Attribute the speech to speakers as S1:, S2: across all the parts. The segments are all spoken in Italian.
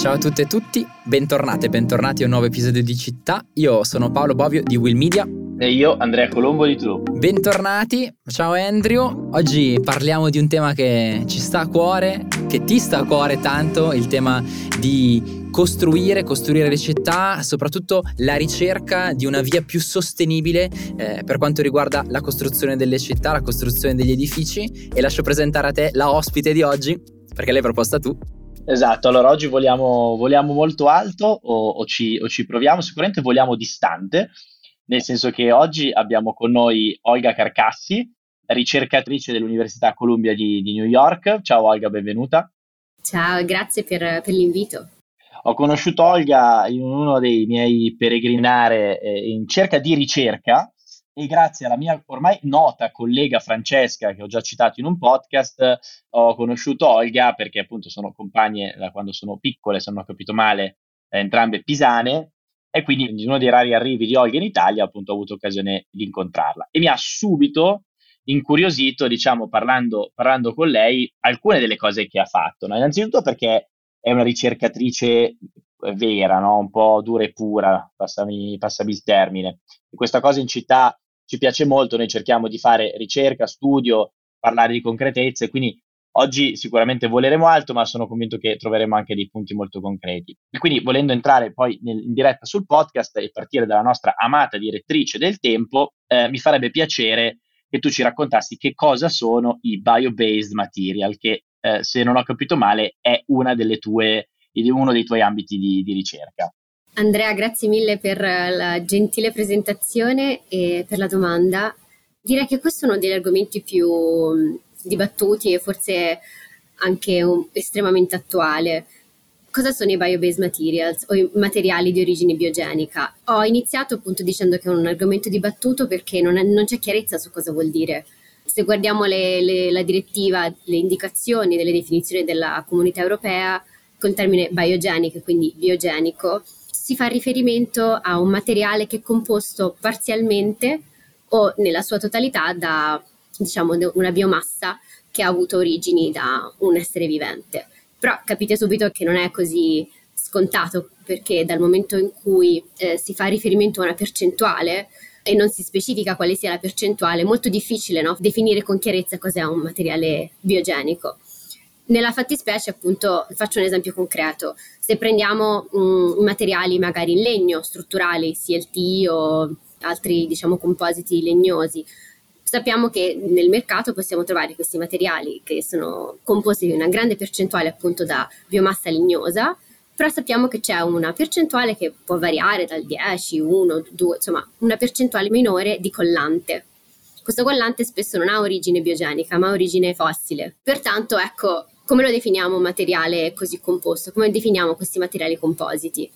S1: Ciao a tutte e tutti, bentornate e bentornati a un nuovo episodio di Città. Io sono Paolo Bovio di Will Media.
S2: E io Andrea Colombo di True.
S1: Bentornati, ciao Andrew. Oggi parliamo di un tema che ci sta a cuore, che ti sta a cuore tanto, il tema di costruire, costruire le città, soprattutto la ricerca di una via più sostenibile eh, per quanto riguarda la costruzione delle città, la costruzione degli edifici e lascio presentare a te la ospite di oggi, perché l'hai proposta tu.
S2: Esatto, allora oggi voliamo, voliamo molto alto o, o, ci, o, ci, proviamo, sicuramente voliamo distante, nel senso che oggi abbiamo con noi Olga Carcassi, ricercatrice dell'Università Columbia di, di New York. Ciao Olga, benvenuta.
S3: Ciao, grazie per, per l'invito.
S2: Ho conosciuto Olga in uno dei miei peregrinare eh, in cerca di ricerca e grazie alla mia ormai nota collega Francesca, che ho già citato in un podcast, ho conosciuto Olga perché appunto sono compagne da quando sono piccole, se non ho capito male, entrambe pisane, e quindi in uno dei rari arrivi di Olga in Italia appunto ho avuto occasione di incontrarla. E mi ha subito incuriosito, diciamo, parlando, parlando con lei, alcune delle cose che ha fatto. No? Innanzitutto perché è una ricercatrice vera, no? un po' dura e pura, passami, passami il termine. E questa cosa in città ci piace molto, noi cerchiamo di fare ricerca, studio, parlare di concretezze, quindi oggi sicuramente voleremo alto, ma sono convinto che troveremo anche dei punti molto concreti. E quindi volendo entrare poi nel, in diretta sul podcast e partire dalla nostra amata direttrice del tempo, eh, mi farebbe piacere che tu ci raccontassi che cosa sono i bio-based material, che eh, se non ho capito male è una delle tue, uno dei tuoi ambiti di, di ricerca.
S3: Andrea, grazie mille per la gentile presentazione e per la domanda. Direi che questo è uno degli argomenti più mm, dibattuti e forse anche un, estremamente attuale. Cosa sono i bio-based materials o i materiali di origine biogenica? Ho iniziato appunto dicendo che è un argomento dibattuto perché non, è, non c'è chiarezza su cosa vuol dire. Se guardiamo le, le, la direttiva, le indicazioni delle definizioni della comunità europea, col termine biogenico, quindi biogenico, si fa riferimento a un materiale che è composto parzialmente o nella sua totalità da diciamo, una biomassa che ha avuto origini da un essere vivente. Però capite subito che non è così scontato perché dal momento in cui eh, si fa riferimento a una percentuale e non si specifica quale sia la percentuale, è molto difficile no? definire con chiarezza cos'è un materiale biogenico. Nella fattispecie, appunto, faccio un esempio concreto. Se prendiamo um, materiali magari in legno, strutturali, CLT o altri, diciamo, compositi legnosi, sappiamo che nel mercato possiamo trovare questi materiali che sono composti di una grande percentuale appunto da biomassa legnosa, però sappiamo che c'è una percentuale che può variare dal 10, 1, 2, insomma una percentuale minore di collante. Questo collante spesso non ha origine biogenica, ma ha origine fossile. Pertanto, ecco, come lo definiamo un materiale così composto? Come definiamo questi materiali compositi?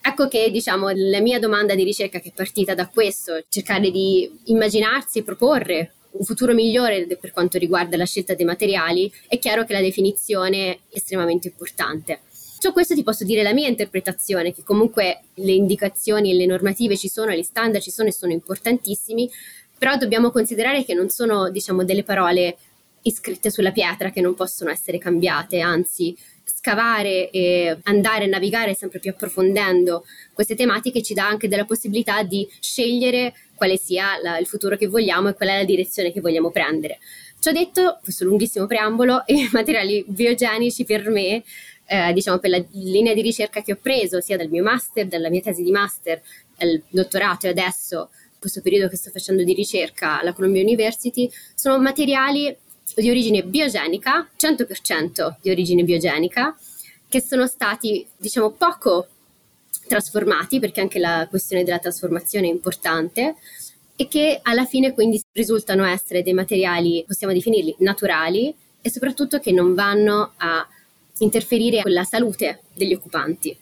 S3: Ecco che diciamo la mia domanda di ricerca che è partita da questo, cercare di immaginarsi e proporre un futuro migliore per quanto riguarda la scelta dei materiali, è chiaro che la definizione è estremamente importante. Ciò questo ti posso dire la mia interpretazione, che comunque le indicazioni e le normative ci sono, gli standard ci sono e sono importantissimi, però dobbiamo considerare che non sono diciamo delle parole iscritte sulla pietra che non possono essere cambiate, anzi scavare e andare a navigare sempre più approfondendo queste tematiche ci dà anche della possibilità di scegliere quale sia la, il futuro che vogliamo e qual è la direzione che vogliamo prendere. Ciò detto, questo lunghissimo preambolo, i materiali biogenici per me, eh, diciamo per la linea di ricerca che ho preso, sia dal mio master, dalla mia tesi di master, al dottorato e adesso questo periodo che sto facendo di ricerca alla Columbia University, sono materiali di origine biogenica, 100% di origine biogenica, che sono stati, diciamo, poco trasformati, perché anche la questione della trasformazione è importante, e che alla fine quindi risultano essere dei materiali, possiamo definirli naturali e soprattutto che non vanno a interferire con la salute degli occupanti.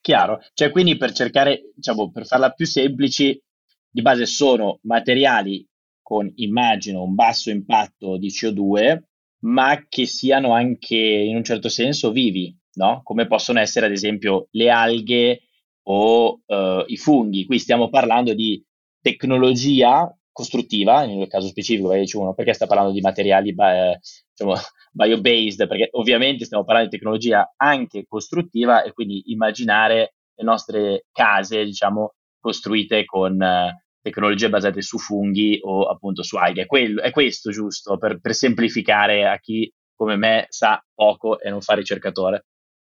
S2: Chiaro, cioè quindi per cercare, diciamo, per farla più semplice, di base sono materiali con, immagino, un basso impatto di CO2, ma che siano anche in un certo senso vivi, no? Come possono essere ad esempio le alghe o uh, i funghi. Qui stiamo parlando di tecnologia costruttiva, nel caso specifico, perché sta parlando di materiali eh, diciamo, bio-based, perché ovviamente stiamo parlando di tecnologia anche costruttiva e quindi immaginare le nostre case, diciamo, costruite con eh, tecnologie basate su funghi o appunto su alghe. È, quello, è questo giusto per, per semplificare a chi come me sa poco e non fa ricercatore.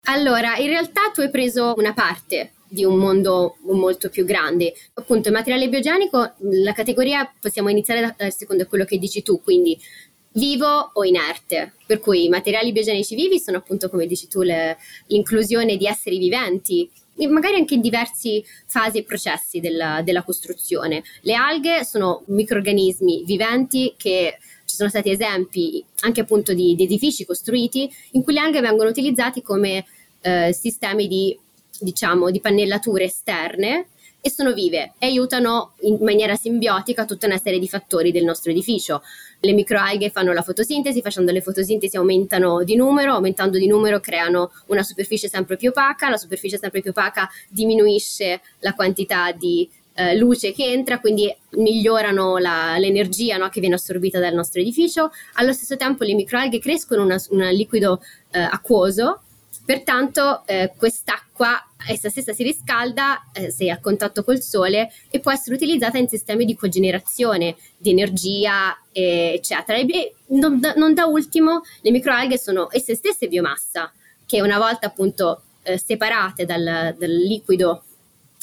S3: Allora, in realtà tu hai preso una parte di un mondo molto più grande. Appunto, il materiale biogenico, la categoria possiamo iniziare da, da secondo quello che dici tu, quindi vivo o inerte, per cui i materiali biogenici vivi sono appunto, come dici tu, le, l'inclusione di esseri viventi, magari anche in diverse fasi e processi della, della costruzione. Le alghe sono microrganismi viventi che ci sono stati esempi anche appunto di, di edifici costruiti in cui le alghe vengono utilizzate come eh, sistemi di, diciamo, di pannellature esterne e sono vive e aiutano in maniera simbiotica tutta una serie di fattori del nostro edificio. Le microalghe fanno la fotosintesi, facendo le fotosintesi aumentano di numero, aumentando di numero creano una superficie sempre più opaca, la superficie sempre più opaca diminuisce la quantità di eh, luce che entra, quindi migliorano la, l'energia no, che viene assorbita dal nostro edificio. Allo stesso tempo le microalghe crescono un liquido eh, acquoso Pertanto eh, quest'acqua essa stessa si riscalda eh, se è a contatto col sole e può essere utilizzata in sistemi di cogenerazione di energia, eh, eccetera. E non da, non da, ultimo, le microalghe sono esse stesse biomassa, che una volta appunto eh, separate dal, dal liquido,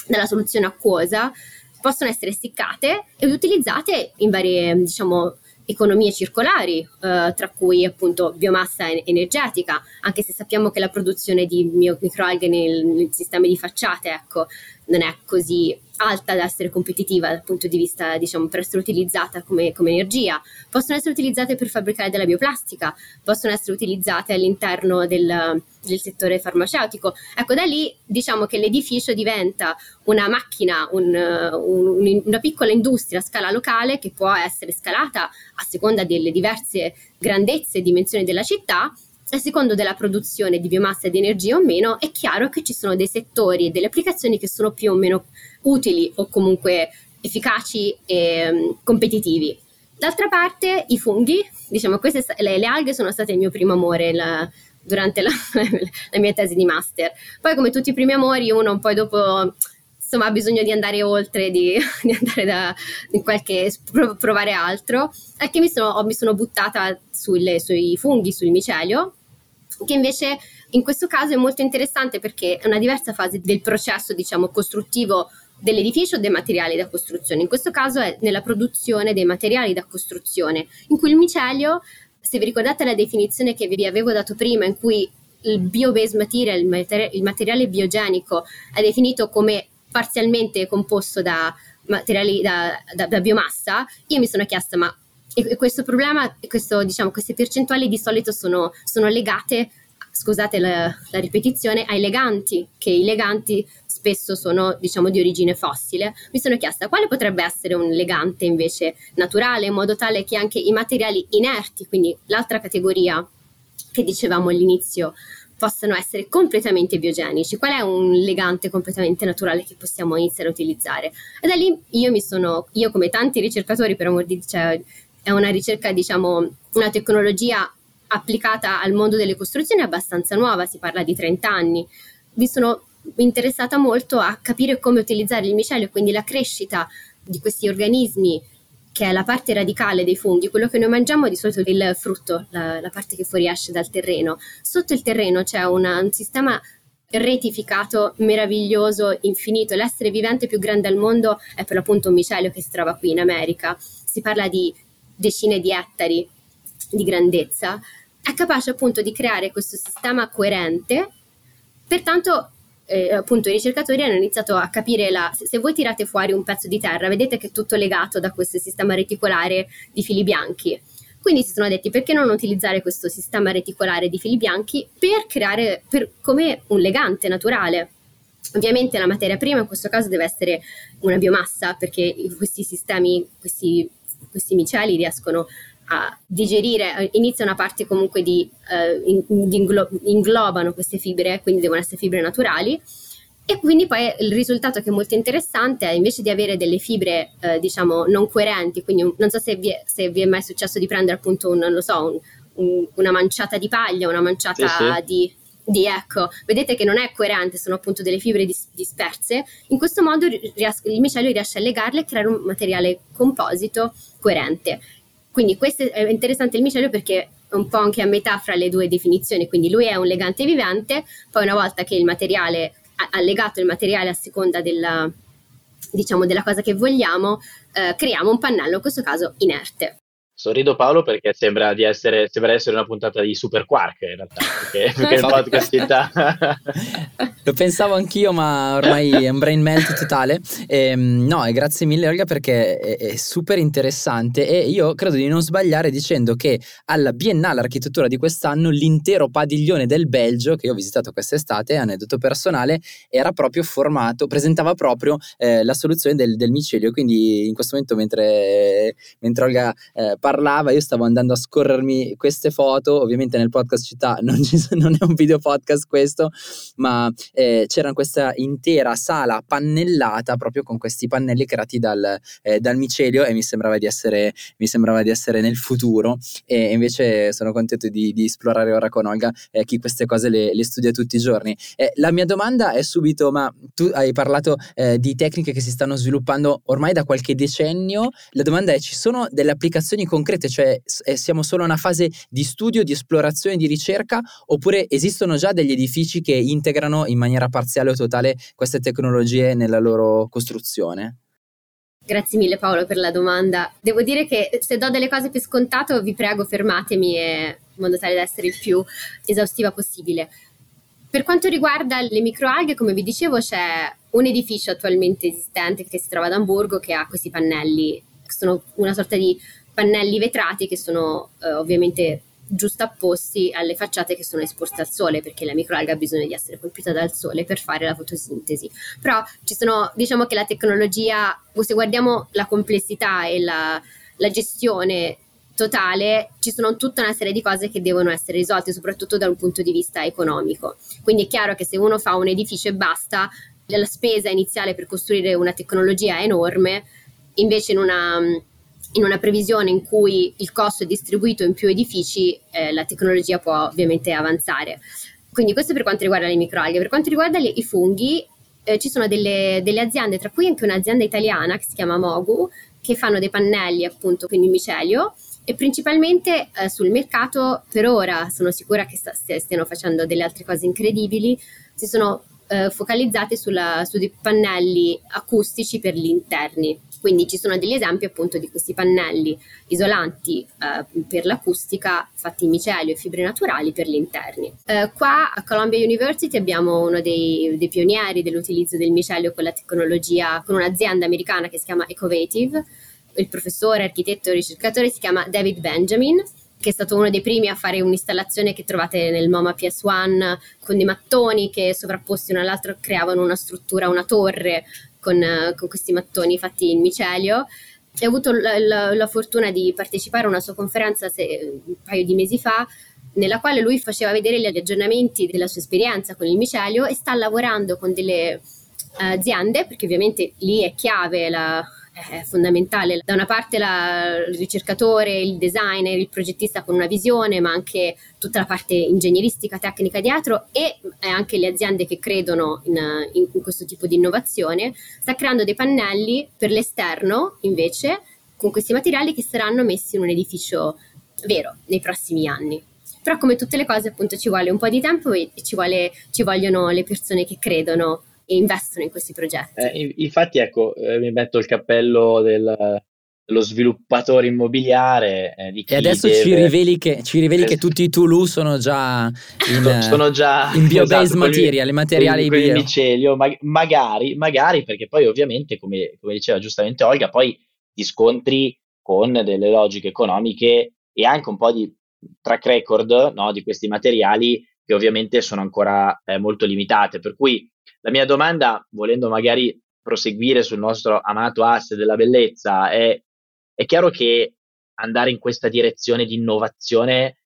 S3: dalla soluzione acquosa, possono essere essiccate e utilizzate in varie, diciamo, economie circolari, eh, tra cui appunto biomassa energetica, anche se sappiamo che la produzione di microalghe nel, nel sistema di facciate, ecco, non è così alta da essere competitiva dal punto di vista, diciamo, per essere utilizzata come, come, energia. Possono essere utilizzate per fabbricare della bioplastica, possono essere utilizzate all'interno del, del settore farmaceutico. Ecco, da lì diciamo che l'edificio diventa una macchina, un, un, una piccola industria a scala locale che può essere scalata a seconda delle diverse grandezze e dimensioni della città a secondo della produzione di biomassa e di energia o meno, è chiaro che ci sono dei settori e delle applicazioni che sono più o meno utili o comunque efficaci e um, competitivi. D'altra parte, i funghi, diciamo, queste, le, le alghe sono state il mio primo amore la, durante la, la, mia tesi di master. Poi, come tutti i primi amori, uno poi dopo insomma ha bisogno di andare oltre, di, di andare da in qualche provare altro. E che mi sono, mi sono buttata sulle, sui funghi, sul micelio, che invece in questo caso è molto interessante perché è una diversa fase del processo, diciamo, costruttivo dell'edificio o dei materiali da costruzione. In questo caso è nella produzione dei materiali da costruzione, in cui il micelio, se vi ricordate la definizione che vi avevo dato prima, in cui il bio-based material, il, materi- il materiale biogenico, è definito come parzialmente composto da materiali da, da, da biomassa, io mi sono chiesta ma e questo problema, questo, diciamo, queste percentuali di solito sono, sono legate, scusate la, la, ripetizione, ai leganti, che i leganti spesso sono diciamo di origine fossile. Mi sono chiesta quale potrebbe essere un legante invece naturale, in modo tale che anche i materiali inerti, quindi l'altra categoria che dicevamo all'inizio, possano essere completamente biogenici. Qual è un legante completamente naturale che possiamo iniziare a utilizzare? E da lì io mi sono, io come tanti ricercatori, per amor di cioè, è una ricerca, diciamo, una tecnologia applicata al mondo delle costruzioni abbastanza nuova, si parla di 30 anni. Mi sono interessata molto a capire come utilizzare il micelio, quindi la crescita di questi organismi, che è la parte radicale dei funghi, quello che noi mangiamo di solito è il frutto, la, la parte che fuoriesce dal terreno. Sotto il terreno c'è una, un sistema retificato, meraviglioso, infinito. L'essere vivente più grande al mondo è per l'appunto un micelio che si trova qui in America. Si parla di decine di ettari di grandezza, è capace appunto di creare questo sistema coerente, pertanto eh, appunto i ricercatori hanno iniziato a capire la, se voi tirate fuori un pezzo di terra, vedete che è tutto legato da questo sistema reticolare di fili bianchi. Quindi si sono detti perché non utilizzare questo sistema reticolare di fili bianchi per creare per, come un legante naturale. Ovviamente la materia prima in questo caso deve essere una biomassa perché questi sistemi, questi, questi miceli riescono a digerire, inizia una parte comunque di, in, di inglo- inglobano queste fibre, quindi devono essere fibre naturali. E quindi poi il risultato che è molto interessante è invece di avere delle fibre, eh, diciamo, non coerenti, quindi un, non so se vi, è, se vi, è, mai successo di prendere appunto un, non lo so, un, una manciata di paglia, una manciata sì, sì. di di ecco, vedete che non è coerente, sono appunto delle fibre dis- disperse, in questo modo ries- il micelio riesce a legarle e creare un materiale composito coerente. Quindi questo è interessante il micelio perché è un po' anche a metà fra le due definizioni, quindi lui è un legante vivente, poi una volta che il materiale ha legato il materiale a seconda della, diciamo, della cosa che vogliamo, eh, creiamo un pannello, in questo caso inerte.
S2: Sorrido Paolo perché sembra di essere, sembra essere una puntata di Super Quark in realtà, perché, perché il podcast in
S1: Lo pensavo anch'io, ma ormai è un brain melt totale. E, ehm, no, e grazie mille Olga perché è, è, super interessante e io credo di non sbagliare dicendo che alla Biennale Architettura di quest'anno l'intero padiglione del Belgio, che io ho visitato quest'estate, aneddoto personale, era proprio formato, presentava proprio eh, la soluzione del, del, micelio, quindi in questo momento mentre, mentre Olga... Eh, parlava, io stavo andando a scorrermi queste foto, ovviamente nel podcast città non, ci, non è un video podcast questo, ma eh, c'era questa intera sala pannellata proprio con questi pannelli creati dal, eh, dal micelio e mi sembrava di essere, mi sembrava di essere nel futuro e invece sono contento di, di esplorare ora con Olga eh, chi queste cose le, le, studia tutti i giorni. La mia domanda è subito, ma tu hai parlato eh, di tecniche che si stanno sviluppando ormai da qualche decennio, la domanda è ci sono delle applicazioni concrete, cioè eh, siamo solo in una fase di studio, di esplorazione, di ricerca, oppure esistono già degli edifici che integrano in maniera parziale o totale queste tecnologie nella loro costruzione?
S3: Grazie mille Paolo per la domanda. Devo dire che se do delle cose più scontate, vi prego fermatemi e, in modo tale da essere il più esaustiva possibile. Per quanto riguarda le microalghe, come vi dicevo, c'è un edificio attualmente esistente che si trova ad Amburgo che ha questi pannelli, sono una sorta di pannelli vetrati che sono eh, ovviamente giustapposti alle facciate che sono esposte al sole perché la microalga ha bisogno di essere colpita dal sole per fare la fotosintesi. Però ci sono diciamo che la tecnologia se guardiamo la complessità e la, la gestione totale ci sono tutta una serie di cose che devono essere risolte soprattutto da un punto di vista economico. Quindi è chiaro che se uno fa un edificio e basta la spesa iniziale per costruire una tecnologia è enorme invece in una in una previsione in cui il costo è distribuito in più edifici, eh, la tecnologia può ovviamente avanzare. Quindi questo per quanto riguarda le microalghe. Per quanto riguarda le, i funghi, eh, ci sono delle, delle, aziende, tra cui anche un'azienda italiana che si chiama Mogu, che fanno dei pannelli appunto, quindi micelio, e principalmente eh, sul mercato per ora sono sicura che sta, stiano facendo delle altre cose incredibili, si sono eh, focalizzate sulla, su dei pannelli acustici per gli interni. Quindi ci sono degli esempi appunto di questi pannelli isolanti eh, per l'acustica fatti in micelio e fibre naturali per gli interni. Eh, qua a Columbia University abbiamo uno dei, dei, pionieri dell'utilizzo del micelio con la tecnologia, con un'azienda americana che si chiama Ecovative. Il professore, architetto e ricercatore si chiama David Benjamin che è stato uno dei primi a fare un'installazione che trovate nel MoMA PS1 con dei mattoni che sovrapposti uno all'altro creavano una struttura, una torre con, con questi mattoni fatti in micelio. E ho avuto la, la, la, fortuna di partecipare a una sua conferenza se, un paio di mesi fa, nella quale lui faceva vedere gli aggiornamenti della sua esperienza con il micelio e sta lavorando con delle aziende, perché ovviamente lì è chiave la, è fondamentale. Da una parte la, il ricercatore, il designer, il progettista con una visione, ma anche tutta la parte ingegneristica, tecnica dietro e anche le aziende che credono in, in, in questo tipo di innovazione, sta creando dei pannelli per l'esterno invece con questi materiali che saranno messi in un edificio vero nei prossimi anni. Però come tutte le cose appunto ci vuole un po' di tempo e ci, vuole, ci vogliono le persone che credono e investono in questi progetti.
S2: Eh, infatti, ecco, eh, mi metto il cappello del, lo sviluppatore immobiliare. Eh,
S1: e adesso deve... ci riveli, che, ci riveli che, tutti i Tulu sono già in, sono già, in bio-based esatto, material, materiali
S2: con, bio. Micelio, ma, magari, magari, perché poi ovviamente, come, come diceva giustamente Olga, poi ti scontri con delle logiche economiche e anche un po' di track record no, di questi materiali che ovviamente sono ancora eh, molto limitate. Per cui la mia domanda, volendo magari proseguire sul nostro amato asse della bellezza, è, è chiaro che andare in questa direzione di innovazione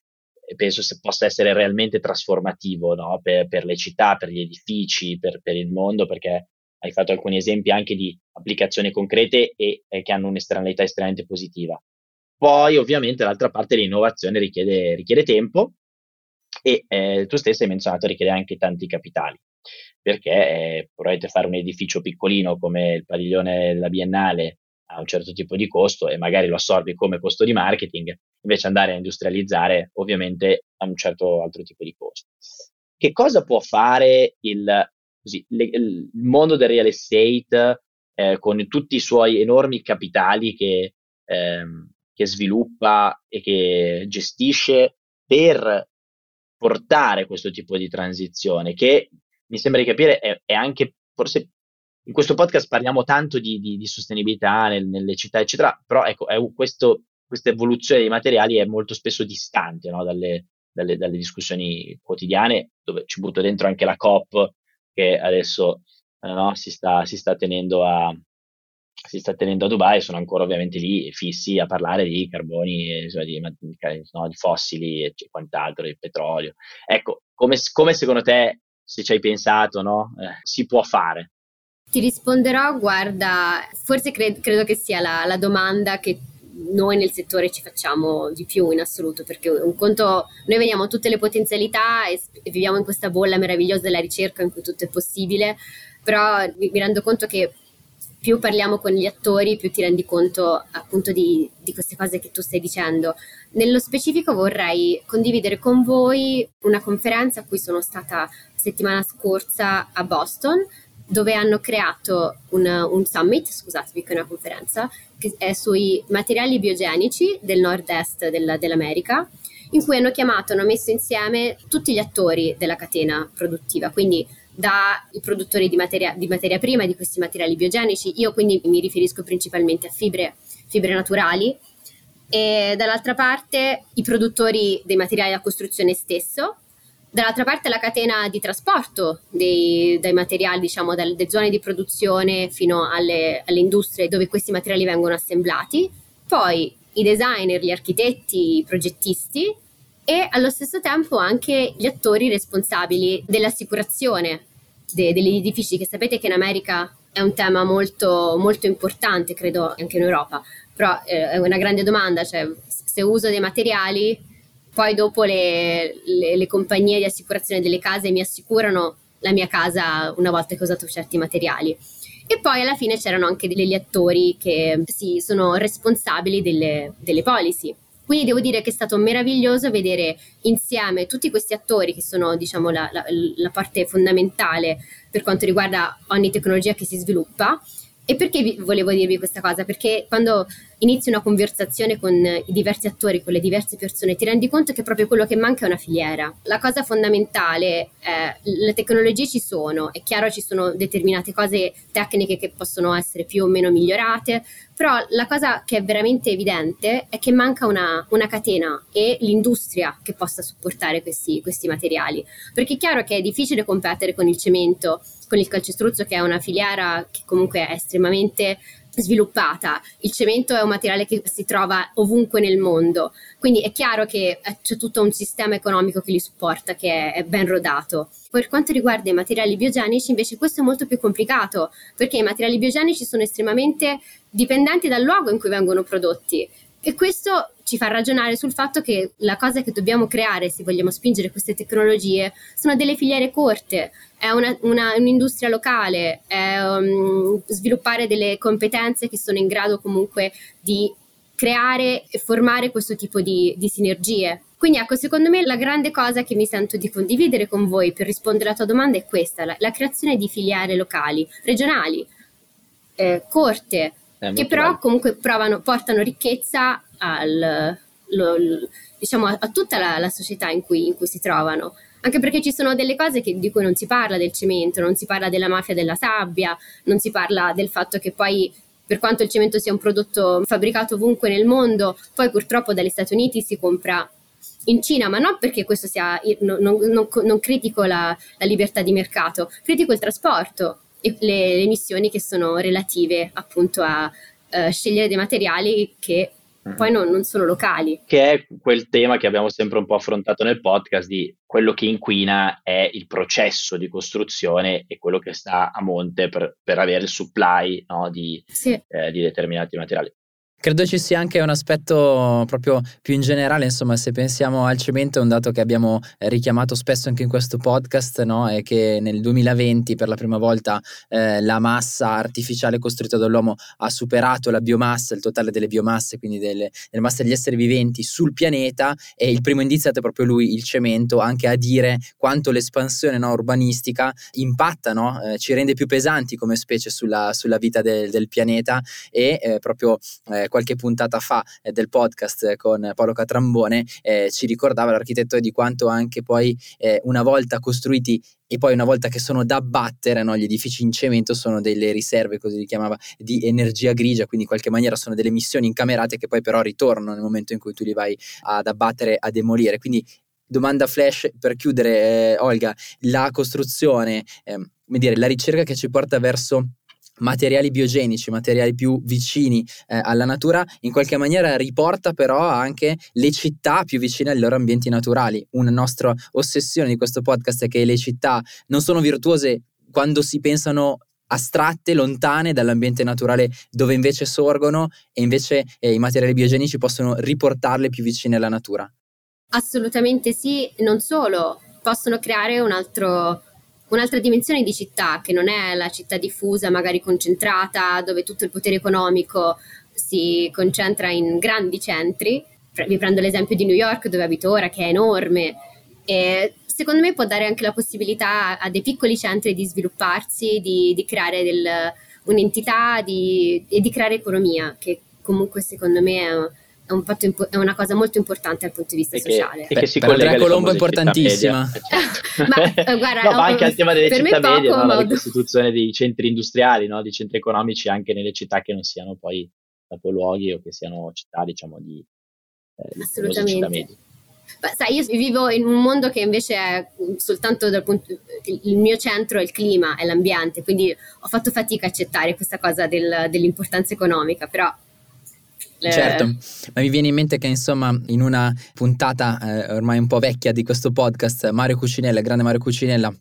S2: eh, penso se possa essere realmente trasformativo no? per, per, le città, per gli edifici, per, per, il mondo, perché hai fatto alcuni esempi anche di applicazioni concrete e, e che hanno un'esternalità estremamente positiva. Poi ovviamente d'altra parte l'innovazione richiede, richiede tempo e eh, tu stessa hai menzionato richiede anche tanti capitali perché eh, probabilmente fare un edificio piccolino come il padiglione della Biennale ha un certo tipo di costo e magari lo assorbi come costo di marketing, invece andare a industrializzare ovviamente ha un certo altro tipo di costo. Che cosa può fare il, così, le, il mondo del real estate eh, con tutti i suoi enormi capitali che, ehm, che sviluppa e che gestisce per portare questo tipo di transizione che mi sembra di capire è, è anche forse in questo podcast parliamo tanto di, di, di sostenibilità nel, nelle città, eccetera, però ecco, questo, questa evoluzione dei materiali è molto spesso distante no, dalle, dalle, dalle, discussioni quotidiane, dove ci butto dentro anche la COP che adesso eh, no, si, sta, si, sta a, si, sta tenendo a, Dubai, sono ancora ovviamente lì fissi a parlare di carboni, insomma, di, no, di, fossili e quant'altro, di petrolio. Ecco, come, come secondo te se ci hai pensato, no? Eh, si può fare?
S3: Ti risponderò, guarda, forse cred- credo che sia la, la domanda che noi nel settore ci facciamo di più in assoluto, perché un conto, noi vediamo tutte le potenzialità e, e, viviamo in questa bolla meravigliosa della ricerca in cui tutto è possibile, però mi, mi rendo conto che più parliamo con gli attori, più ti rendi conto appunto di, di, queste cose che tu stai dicendo. Nello specifico vorrei condividere con voi una conferenza a cui sono stata settimana scorsa a Boston, dove hanno creato un, un summit, scusate, che è una conferenza, che è sui materiali biogenici del nord-est del, dell'America, in cui hanno chiamato, hanno messo insieme tutti gli attori della catena produttiva, quindi dai produttori di materia, di materia prima di questi materiali biogenici, io quindi mi riferisco principalmente a fibre, fibre naturali, e dall'altra parte i produttori dei materiali da costruzione stesso, dall'altra parte la catena di trasporto dei, dai materiali, diciamo, dalle zone di produzione fino alle, alle industrie dove questi materiali vengono assemblati, poi i designer, gli architetti, i progettisti e allo stesso tempo anche gli attori responsabili dell'assicurazione de- degli edifici, che sapete che in America è un tema molto, molto importante, credo anche in Europa, però eh, è una grande domanda, cioè se uso dei materiali, poi dopo le, le, le compagnie di assicurazione delle case mi assicurano la mia casa una volta che ho usato certi materiali. E poi alla fine c'erano anche degli attori che sì, sono responsabili delle, delle policy. Quindi devo dire che è stato meraviglioso vedere insieme tutti questi attori che sono diciamo la, la, la parte fondamentale per quanto riguarda ogni tecnologia che si sviluppa. E perché vi, volevo dirvi questa cosa? Perché quando inizi una conversazione con i diversi attori, con le diverse persone, ti rendi conto che proprio quello che manca è una filiera. La cosa fondamentale è le tecnologie ci sono, è chiaro ci sono determinate cose tecniche che possono essere più o meno migliorate, però la cosa che è veramente evidente è che manca una, una catena e l'industria che possa supportare questi, questi materiali. Perché è chiaro che è difficile competere con il cemento, con il calcestruzzo che è una filiera che comunque è estremamente sviluppata. Il cemento è un materiale che si trova ovunque nel mondo, quindi è chiaro che eh, c'è tutto un sistema economico che li supporta, che è ben rodato. Per quanto riguarda i materiali biogenici, invece, questo è molto più complicato, perché i materiali biogenici sono estremamente dipendenti dal luogo in cui vengono prodotti. E questo ci fa ragionare sul fatto che la cosa che dobbiamo creare se vogliamo spingere queste tecnologie sono delle filiere corte, è una, una, un'industria locale, è um, sviluppare delle competenze che sono in grado comunque di creare e formare questo tipo di, di sinergie. Quindi ecco, secondo me la grande cosa che mi sento di condividere con voi per rispondere alla tua domanda è questa, la, la creazione di filiere locali, regionali, eh, corte, che però bello. comunque provano, portano ricchezza al, lo, diciamo, a, a tutta la, la società in cui, in cui, si trovano. Anche perché ci sono delle cose che, di cui non si parla del cemento, non si parla della mafia della sabbia, non si parla del fatto che poi per quanto il cemento sia un prodotto fabbricato ovunque nel mondo, poi purtroppo dagli Stati Uniti si compra in Cina, ma non perché questo sia, non, non, non critico la, la, libertà di mercato, critico il trasporto e le, le emissioni che sono relative appunto a uh, scegliere dei materiali che poi non, non, sono locali.
S2: Che è quel tema che abbiamo sempre un po' affrontato nel podcast di quello che inquina è il processo di costruzione e quello che sta a monte per, per avere il supply no, di, sì. eh, di determinati materiali.
S1: Credo ci sia anche un aspetto proprio più in generale, insomma, se pensiamo al cemento è un dato che abbiamo richiamato spesso anche in questo podcast, no? È che nel 2020 per la prima volta eh, la massa artificiale costruita dall'uomo ha superato la biomassa, il totale delle biomasse, quindi delle, delle masse degli esseri viventi sul pianeta e il primo indizio è proprio lui, il cemento, anche a dire quanto l'espansione no, urbanistica impatta, no? eh, ci rende più pesanti come specie sulla, sulla vita de, del pianeta e eh, proprio eh, qualche puntata fa eh, del podcast con Paolo Catrambone eh, ci ricordava l'architetto di quanto anche poi eh, una volta costruiti e poi una volta che sono da abbattere, no, gli edifici in cemento sono delle riserve, così li chiamava, di energia grigia, quindi in qualche maniera sono delle missioni incamerate che poi però ritornano nel momento in cui tu li vai ad abbattere, a demolire. Quindi domanda flash per chiudere, eh, Olga, la costruzione, eh, come dire, la ricerca che ci porta verso materiali biogenici, materiali più vicini eh, alla natura, in qualche maniera riporta però anche le città più vicine ai loro ambienti naturali. Una nostra ossessione di questo podcast è che le città non sono virtuose quando si pensano astratte, lontane dall'ambiente naturale dove invece sorgono e invece eh, i materiali biogenici possono riportarle più vicine alla natura.
S3: Assolutamente sì, non solo, possono creare un altro un'altra dimensione di città che non è la città diffusa, magari concentrata, dove tutto il potere economico si concentra in grandi centri. Vi prendo l'esempio di New York dove abito ora, che è enorme. E secondo me può dare anche la possibilità a dei piccoli centri di svilupparsi, di, di creare del, un'entità di, e di creare economia, che comunque secondo me è è, un impo- è, una cosa molto importante dal punto di vista
S2: e
S3: sociale.
S2: Che, e che si per collega
S1: Colombo è importantissima.
S2: ma, eh, guarda, no, ma anche al tema delle città medie, no? la ricostituzione dei centri industriali, no? di centri economici anche nelle città che non siano poi capoluoghi o che siano città, diciamo, di,
S3: eh, Assolutamente. Beh, sai, io vivo in un mondo che invece è soltanto dal punto il mio centro è il clima, è l'ambiente, quindi ho fatto fatica a accettare questa cosa del, dell'importanza economica, però
S1: Certo, ma mi viene in mente che insomma in una puntata eh, ormai un po' vecchia di questo podcast, Mario Cucinella, il grande Mario Cucinella,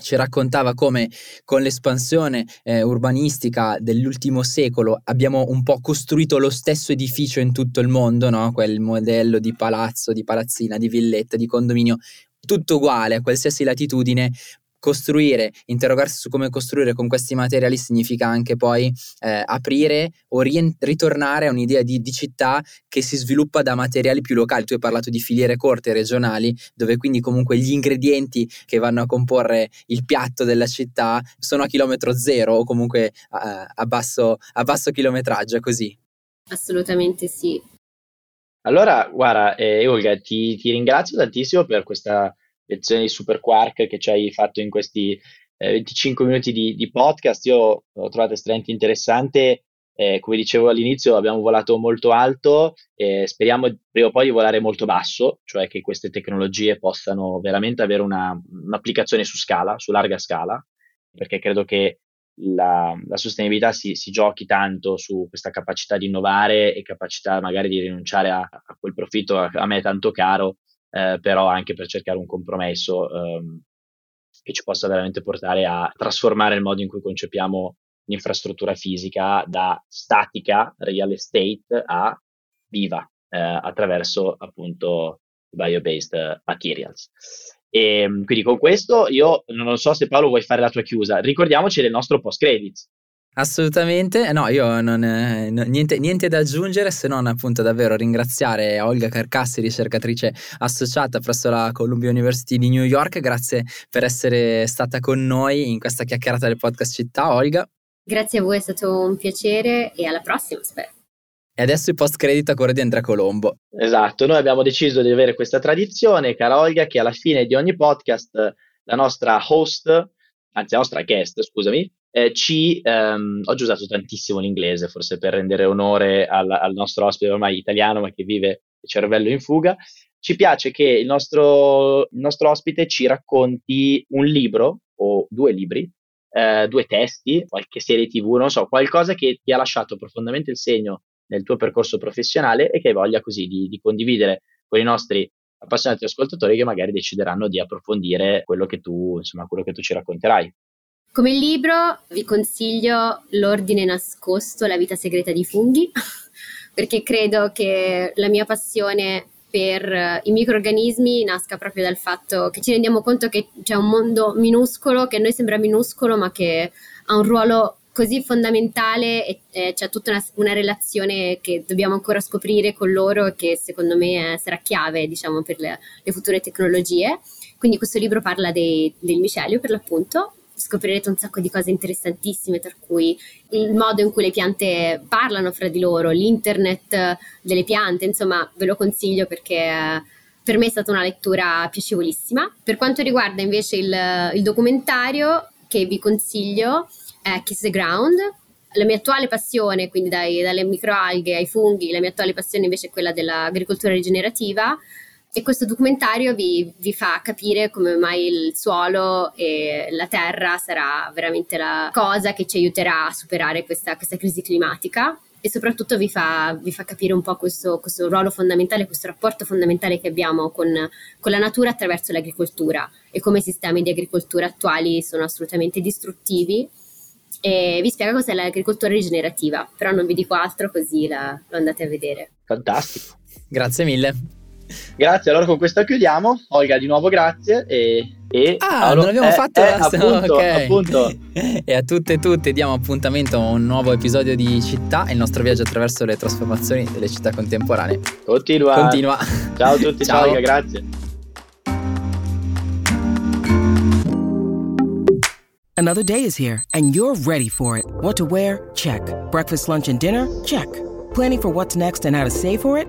S1: ci raccontava come con l'espansione eh, urbanistica dell'ultimo secolo abbiamo un po' costruito lo stesso edificio in tutto il mondo, no? quel modello di palazzo, di palazzina, di villetta, di condominio, tutto uguale a qualsiasi latitudine, costruire, interrogarsi su come costruire con questi materiali significa anche poi eh, aprire o rien- ritornare a un'idea di, di, città che si sviluppa da materiali più locali. Tu hai parlato di filiere corte regionali, dove quindi comunque gli ingredienti che vanno a comporre il piatto della città sono a chilometro zero o comunque a, a, basso, a basso chilometraggio, così.
S3: Assolutamente sì.
S2: Allora, guarda, eh, Olga, ti, ti ringrazio tantissimo per questa lezione di Super Quark che ci hai fatto in questi eh, 25 minuti di, di, podcast. Io l'ho trovato estremamente interessante. Eh, come dicevo all'inizio, abbiamo volato molto alto e speriamo prima o poi di volare molto basso, cioè che queste tecnologie possano veramente avere una, un'applicazione su scala, su larga scala, perché credo che la, la sostenibilità si, si, giochi tanto su questa capacità di innovare e capacità magari di rinunciare a, a quel profitto a, a me tanto caro eh, però anche per cercare un compromesso ehm, che ci possa veramente portare a trasformare il modo in cui concepiamo l'infrastruttura fisica da statica, real estate, a viva, eh, attraverso appunto bio-based materials. E ehm, quindi con questo io non so se Paolo vuoi fare la tua chiusa, ricordiamoci del nostro post credits.
S1: Assolutamente, no, io non, eh, niente, niente, da aggiungere se non appunto davvero ringraziare Olga Carcassi, ricercatrice associata presso la Columbia University di New York, grazie per essere stata con noi in questa chiacchierata del podcast città, Olga.
S3: Grazie a voi, è stato un piacere e alla prossima, spero.
S1: E adesso il post credito a cuore di Andrea Colombo.
S2: Esatto, noi abbiamo deciso di avere questa tradizione, cara Olga, che alla fine di ogni podcast la nostra host, anzi la nostra guest, scusami, eh, ci, ehm, oggi ho usato tantissimo l'inglese, forse per rendere onore al, al, nostro ospite ormai italiano, ma che vive il cervello in fuga. Ci piace che il nostro, il nostro ospite ci racconti un libro o due libri, eh, due testi, qualche serie tv, non so, qualcosa che ti ha lasciato profondamente il segno nel tuo percorso professionale e che hai voglia così di, di condividere con i nostri appassionati ascoltatori che magari decideranno di approfondire quello che tu, insomma, quello che tu ci racconterai.
S3: Come libro vi consiglio L'ordine nascosto, la vita segreta di funghi, perché credo che la mia passione per i microorganismi nasca proprio dal fatto che ci rendiamo conto che c'è un mondo minuscolo, che a noi sembra minuscolo, ma che ha un ruolo così fondamentale e, e c'è tutta una, una, relazione che dobbiamo ancora scoprire con loro e che secondo me è, sarà chiave diciamo, per le, le, future tecnologie. Quindi questo libro parla dei, del micelio per l'appunto scoprirete un sacco di cose interessantissime, tra cui il modo in cui le piante parlano fra di loro, l'internet delle piante, insomma ve lo consiglio perché eh, per me è stata una lettura piacevolissima. Per quanto riguarda invece il, il documentario che vi consiglio, è Kiss the Ground. La mia attuale passione, quindi dai, dalle microalghe ai funghi, la mia attuale passione invece è quella dell'agricoltura rigenerativa e questo documentario vi, vi, fa capire come mai il suolo e la terra sarà veramente la cosa che ci aiuterà a superare questa, questa crisi climatica e soprattutto vi fa, vi fa capire un po' questo, questo, ruolo fondamentale, questo rapporto fondamentale che abbiamo con, con la natura attraverso l'agricoltura e come i sistemi di agricoltura attuali sono assolutamente distruttivi e vi spiega cos'è l'agricoltura rigenerativa, però non vi dico altro così la, lo andate a vedere.
S2: Fantastico.
S1: Grazie mille.
S2: Grazie, allora con questo chiudiamo. Olga, di nuovo grazie. E, e
S1: ah, allora, non l'abbiamo eh, fatto? Eh, appunto, okay. appunto. e a tutte e tutti diamo appuntamento a un nuovo episodio di Città, il nostro viaggio attraverso le trasformazioni delle città contemporanee.
S2: Continua.
S1: Continua.
S2: Ciao a tutti, ciao, ciao Olga, grazie.
S4: Another day is here and you're ready for it. What to wear? Check. Breakfast, lunch and dinner? Check. Planning for what's next and how to save for it?